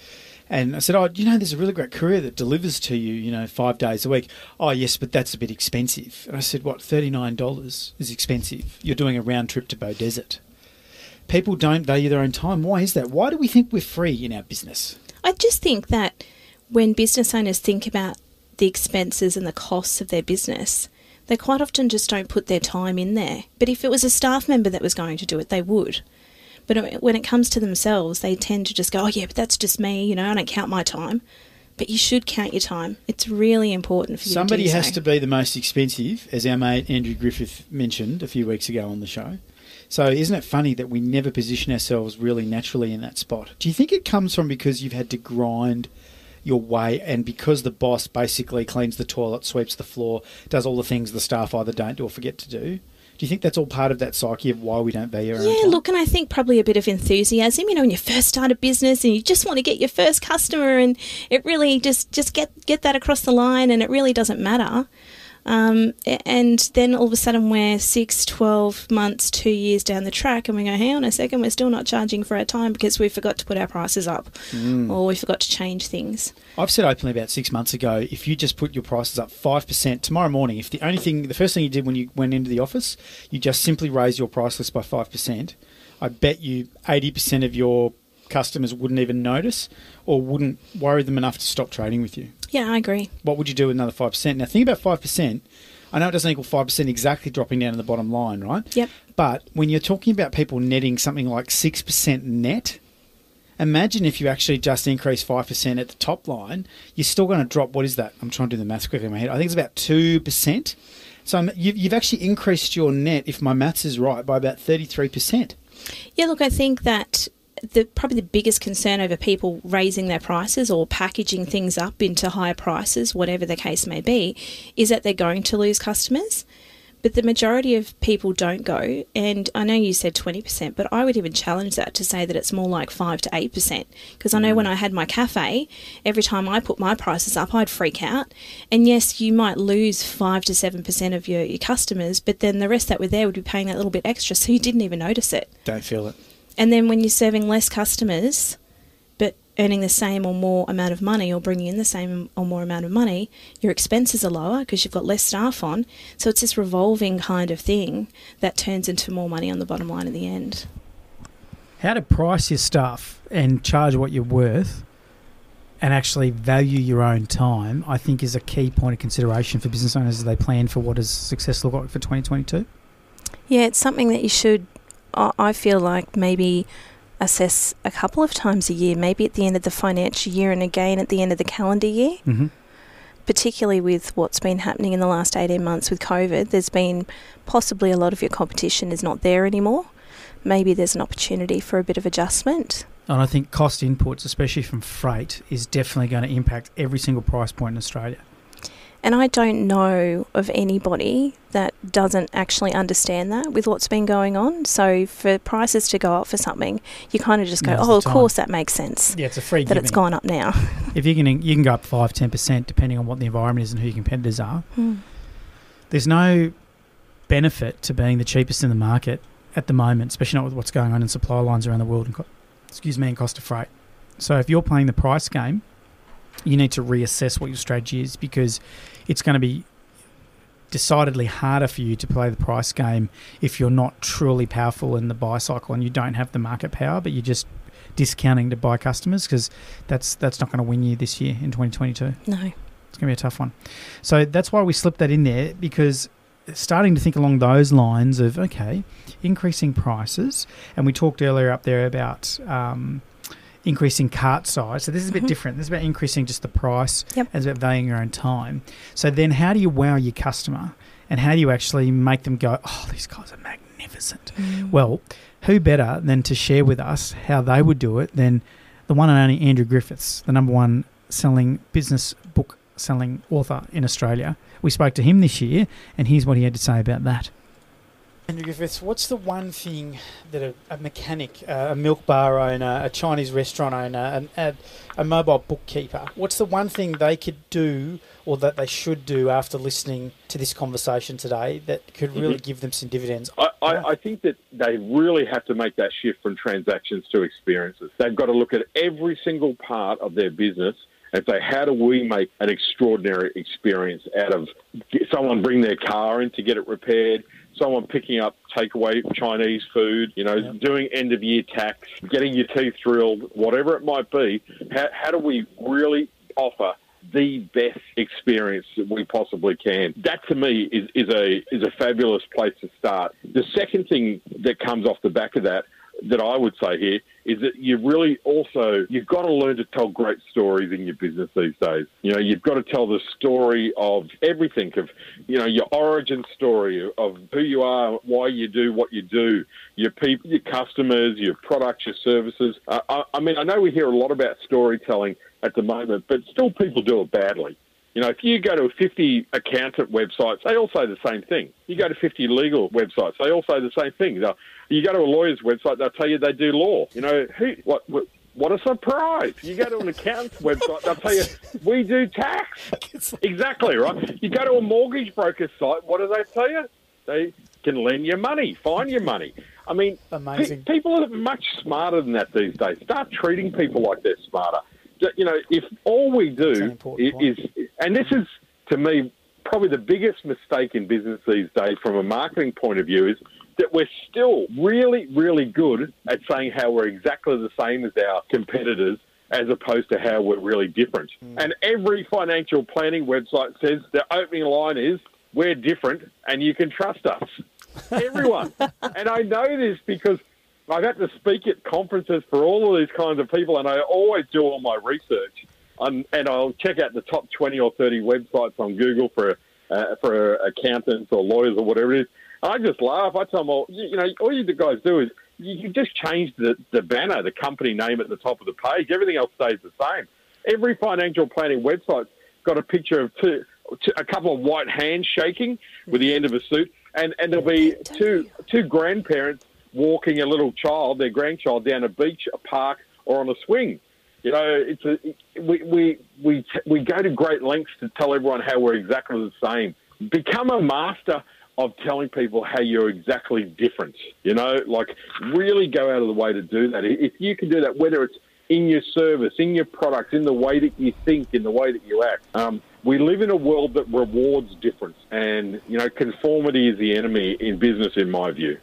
And I said, "Oh, you know, there's a really great courier that delivers to you, you know, five days a week." Oh, yes, but that's a bit expensive. And I said, "What? Thirty nine dollars is expensive. You're doing a round trip to Beaudesert." People don't value their own time. Why is that? Why do we think we're free in our business? I just think that when business owners think about the expenses and the costs of their business, they quite often just don't put their time in there. But if it was a staff member that was going to do it, they would. But when it comes to themselves, they tend to just go, oh, yeah, but that's just me, you know, I don't count my time. But you should count your time. It's really important for you Somebody to do has so. to be the most expensive, as our mate Andrew Griffith mentioned a few weeks ago on the show. So, isn't it funny that we never position ourselves really naturally in that spot? Do you think it comes from because you've had to grind your way, and because the boss basically cleans the toilet, sweeps the floor, does all the things the staff either don't do or forget to do. Do you think that's all part of that psyche of why we don't value our own Yeah, look, and I think probably a bit of enthusiasm. You know, when you first start a business and you just want to get your first customer, and it really just just get get that across the line, and it really doesn't matter. Um, and then all of a sudden we're six, 12 months, two years down the track, and we go, hang on a second, we're still not charging for our time because we forgot to put our prices up or we forgot to change things. I've said openly about six months ago, if you just put your prices up five percent tomorrow morning, if the only thing, the first thing you did when you went into the office, you just simply raised your price list by five percent, I bet you eighty percent of your customers wouldn't even notice or wouldn't worry them enough to stop trading with you. Yeah, I agree. What would you do with another five percent? Now think about five percent. I know it doesn't equal five percent exactly dropping down to the bottom line, right? Yep. But when you're talking about people netting something like six percent net, imagine if you actually just increase five percent at the top line, you're still going to drop. What is that? I'm trying to do the maths quickly in my head. I think it's about two percent. So um, you've, you've actually increased your net, if my maths is right, by about thirty-three percent. Yeah, look, I think that the probably the biggest concern over people raising their prices or packaging things up into higher prices, whatever the case may be, is that they're going to lose customers. But the majority of people don't go, and I know you said 20%, but I would even challenge that to say that it's more like 5 to 8%. Because I know when I had my cafe, every time I put my prices up, I'd freak out. And yes, you might lose 5 to 7% of your, your customers, but then the rest that were there would be paying that little bit extra, so you didn't even notice it. Don't feel it. And then when you're serving less customers, but earning the same or more amount of money or bringing in the same or more amount of money, your expenses are lower because you've got less staff on. So it's this revolving kind of thing that turns into more money on the bottom line in the end. How to price your stuff and charge what you're worth and actually value your own time, I think, is a key point of consideration for business owners as they plan for what does success look like for 2022. Yeah, it's something that you should, I I feel like, maybe assess a couple of times a year, maybe at the end of the financial year and again at the end of the calendar year. Mm-hmm. particularly with what's been happening in the last 18 months with COVID, there's been possibly a lot of your competition is not there anymore. Maybe there's an opportunity for a bit of adjustment. And I think cost inputs, especially from freight, is definitely going to impact every single price point in Australia. And I don't know of anybody that doesn't actually understand that with what's been going on. So for prices to go up for something, you kind of just go, Now's oh, of time." course that makes sense Yeah, it's a free that it's gone up now. If you can, you can go up five, ten percent depending on what the environment is and who your competitors are. Hmm. There's no benefit to being the cheapest in the market at the moment, especially not with what's going on in supply lines around the world and, co- excuse me, and cost of freight. So if you're playing the price game, you need to reassess what your strategy is because it's going to be decidedly harder for you to play the price game if you're not truly powerful in the buy cycle and you don't have the market power, but you're just discounting to buy customers because that's that's not going to win you this year in 2022. No. It's going to be a tough one. So that's why we slipped that in there because starting to think along those lines of okay, increasing prices, and we talked earlier up there about um, increasing cart size. So this is a bit Mhm. different. This is about increasing just the price. Yep. And it's about valuing your own time. So then, how do you wow your customer, and how do you actually make them go, oh, these guys are magnificent? Well, who better than to share with us how they would do it than the one and only Andrew Griffiths, the number one selling business book selling author in Australia. We spoke to him this year, and here's what he had to say about that. Andrew Griffiths, what's the one thing that a, a mechanic, uh, a milk bar owner, a Chinese restaurant owner, an, a, a mobile bookkeeper, what's the one thing they could do or that they should do after listening to this conversation today that could really Mhm. give them some dividends? I, I, I think that they really have to make that shift from transactions to experiences. They've got to look at every single part of their business and say, how do we make an extraordinary experience out of someone bring their car in to get it repaired, someone picking up takeaway Chinese food, you know, Yep. doing end of year tax, getting your teeth drilled, whatever it might be. How, how do we really offer the best experience that we possibly can. That to me is, is a is a fabulous place to start. The second thing that comes off the back of that that I would say here is that you really also you've got to learn to tell great stories in your business these days. You know, you've got to tell the story of everything of you know your origin story of who you are, why you do what you do, your people, your customers, your products, your services. Uh, I, I mean, I know we hear a lot about storytelling at the moment, but still people do it badly. You know, if you go to 50 accountant websites, they all say the same thing. You go to 50 legal websites, they all say the same thing. You go to a lawyer's website, they'll tell you they do law. You know, who, what, what what a surprise. You go to an accountant's website, they'll tell you, we do tax. Exactly, right? You go to a mortgage broker site, what do they tell you? They can lend you money, find you money. I mean, Amazing. Pe- people are much smarter than that these days. Start treating people like they're smarter. You know, if all we do is, is, and this is to me probably the biggest mistake in business these days from a marketing point of view is that we're still really, really good at saying how we're exactly the same as our competitors as opposed to how we're really different. Mm. And every financial planning website says the opening line is, we're different and you can trust us. Everyone. and I know this because I've had to speak at conferences for all of these kinds of people and I always do all my research. Um, and I'll check out the top 20 or 30 websites on Google for, uh, for accountants or lawyers or whatever it is. I just laugh. I tell them, all, you know, all you guys do is you just change the, the banner, the company name at the top of the page. Everything else stays the same. Every financial planning website's got a picture of two, a couple of white hands shaking with the end of a suit, and, and there'll be two two grandparents walking a little child, their grandchild, down a beach, a park, or on a swing. You know, it's a, we, we, we, we go to great lengths to tell everyone how we're exactly the same. Become a master of telling people how you're exactly different. You know, like really go out of the way to do that. If you can do that, whether it's in your service, in your product, in the way that you think, in the way that you act. Um, we live in a world that rewards difference, and you know, conformity is the enemy in business, in my view.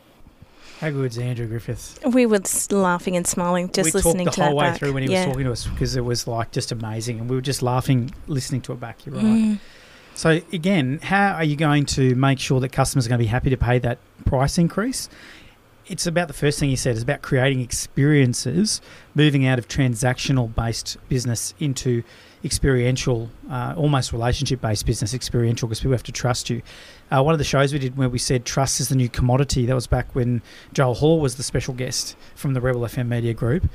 How good's Andrew Griffith. We were laughing and smiling just we listening talked the whole way back. through when he yeah. was talking to us because it was like just amazing, and we were just laughing listening to it back. You're right. Mm. So again, how are you going to make sure that customers are going to be happy to pay that price increase? It's about the first thing you said. It's about creating experiences, moving out of transactional based business into experiential, uh, almost relationship based business, experiential, because people have to trust you. Uh, one of the shows we did where we said trust is the new commodity. That was back when Joel Hall was the special guest from the Rebel FM Media Group.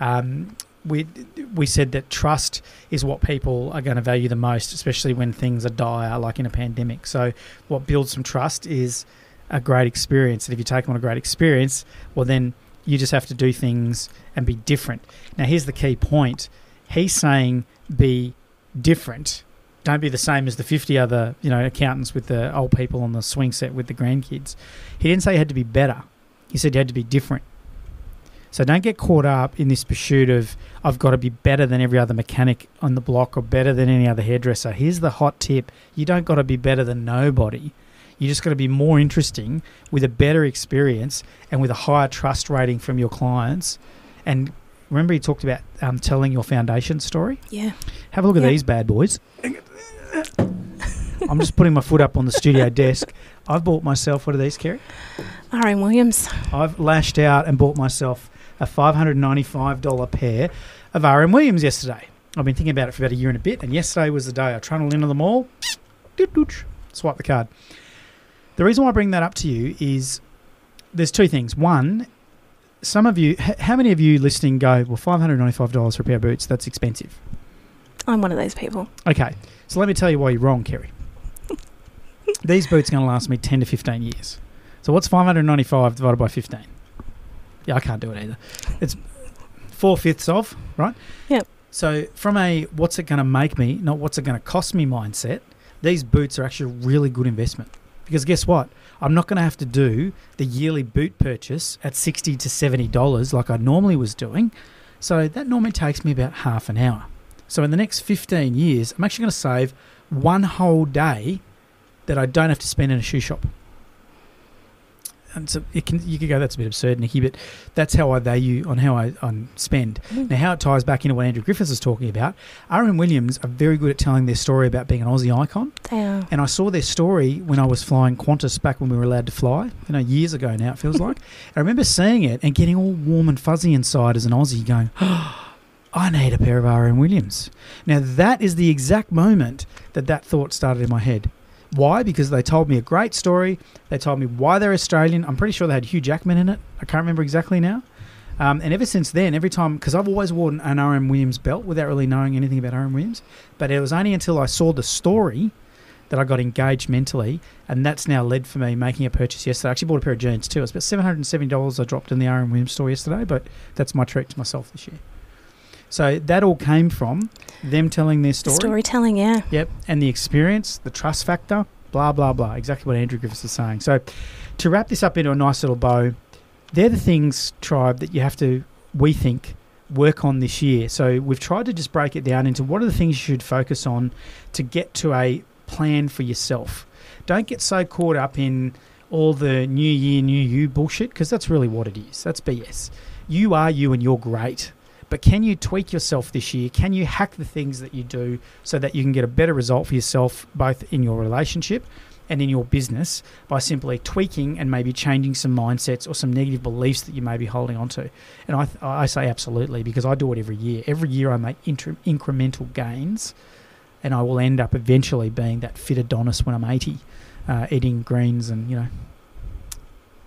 Um, we we said that trust is what people are going to value the most, especially when things are dire, like in a pandemic. So, what builds some trust is a great experience, and if you take on a great experience, well, then you just have to do things and be different. Now, here's the key point: he's saying be different. Don't be the same as the 50 other, you know, accountants with the old people on the swing set with the grandkids. He didn't say you had to be better. He said you had to be different. So don't get caught up in this pursuit of I've got to be better than every other mechanic on the block or better than any other hairdresser. Here's the hot tip: you don't got to be better than nobody. You just got to be more interesting with a better experience and with a higher trust rating from your clients. And remember, he talked about um, telling your foundation story. Yeah. Have a look at these bad boys. I'm just putting my foot up on the studio desk. I've bought myself. What are these, Kerry? R.M. Williams. I've lashed out and bought myself a $595 pair of RM Williams yesterday. I've been thinking about it for about a year and a bit, and yesterday was the day I trundled into the mall, swipe the card. The reason why I bring that up to you is there's two things. One, some of you, how many of you listening go, well, $595 for a pair of boots, that's expensive? I'm one of those people. Okay, so let me tell you why you're wrong, Kerry. These boots are going to last me 10 to 15 years. So what's 595 divided by 15? Yeah, I can't do it either. It's four fifths of, right? Yep. So from a what's it going to make me, not what's it going to cost me mindset, these boots are actually a really good investment. Because guess what? I'm not going to have to do the yearly boot purchase at 60 to $70 like I normally was doing. So that normally takes me about half an hour. So in the next 15 years, I'm actually going to save one whole day that I don't have to spend in a shoe shop and so it can you could go that's a bit absurd, Nikki, but that's how I value on how I on spend. Mm. Now, how it ties back into what Andrew Griffiths is talking about. RM Williams are very good at telling their story about being an Aussie icon. They are. And I saw their story when I was flying Qantas back when we were allowed to fly. You know, years ago now it feels like. I remember seeing it and getting all warm and fuzzy inside as an Aussie, going. Oh, I need a pair of RM Williams. Now, that is the exact moment that that thought started in my head. Why? Because they told me a great story. They told me why they're Australian. I'm pretty sure they had Hugh Jackman in it. I can't remember exactly now. Um, and ever since then, every time, because I've always worn an RM Williams belt without really knowing anything about RM Williams, but it was only until I saw the story that I got engaged mentally, and that's now led for me making a purchase yesterday. I actually bought a pair of jeans too. It's about seven hundred and seventy dollars I dropped in the RM Williams store yesterday, but that's my treat to myself this year. So that all came from them telling their story. Storytelling, yeah. Yep, and the experience, the trust factor, blah blah blah. Exactly what Andrew Griffiths is saying. So to wrap this up into a nice little bow, they're the things, tribe, that you have to, we think, work on this year. So we've tried to just break it down into what are the things you should focus on to get to a plan for yourself. Don't get so caught up in all the new year, new you bullshit because that's really what it is. That's BS. You are you and you're great. But can you tweak yourself this year? Can you hack the things that you do so that you can get a better result for yourself, both in your relationship and in your business, by simply tweaking and maybe changing some mindsets or some negative beliefs that you may be holding on to? And I, I say absolutely because I do it every year. Every year I make inter- incremental gains and I will end up eventually being that fit Adonis when I'm 80, uh, eating greens and, you know,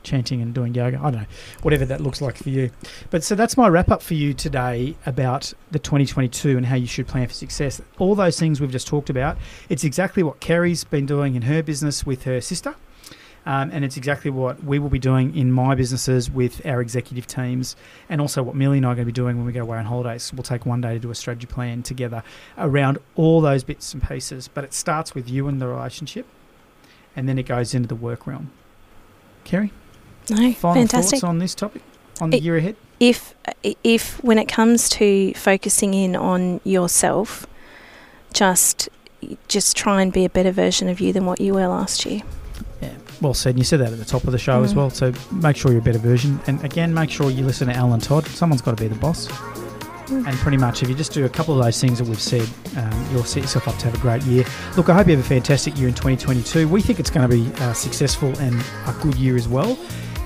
chanting and doing yoga. I don't know, whatever that looks like for you. But so that's my wrap up for you today about the 2022 and how you should plan for success. All those things we've just talked about, it's exactly what Kerry's been doing in her business with her sister. Um, and it's exactly what we will be doing in my businesses with our executive teams, and also what Millie and I are going to be doing when we go away on holidays. We'll take one day to do a strategy plan together around all those bits and pieces. But it starts with you and the relationship, and then it goes into the work realm. Kerry? No, Final fantastic. thoughts on this topic on the It- year ahead? if if when it comes to focusing in on yourself, just just try and be a better version of you than what you were last year. Yeah, well said. And you said that at the top of the show as Mm. well. So make sure you're a better version. And again, make sure you listen to Alan Todd. Someone's got to be the boss. Mm. And pretty much, if you just do a couple of those things that we've said, um, you'll set yourself up to have a great year. Look, I hope you have a fantastic year in 2022. We think it's going to be uh, successful and a good year as well.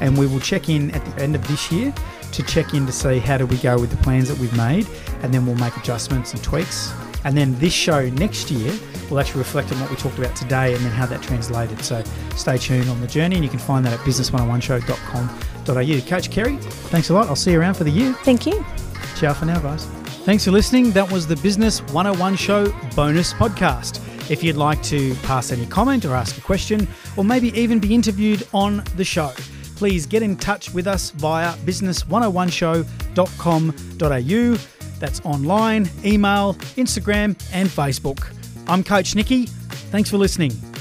And we will check in at the end of this year to check in to see how do we go with the plans that we've made, and then we'll make adjustments and tweaks. And then this show next year will actually reflect on what we talked about today and then how that translated. So stay tuned on the journey, and you can find that at business101show.com.au. Coach Kerry, thanks a lot. I'll see you around for the year. Thank you. Ciao for now, guys. Thanks for listening. That was the Business 101 Show bonus podcast. If you'd like to pass any comment or ask a question, or maybe even be interviewed on the show, please get in touch with us via business101show.com.au. That's online, email, Instagram, and Facebook. I'm Coach Nikki. Thanks for listening.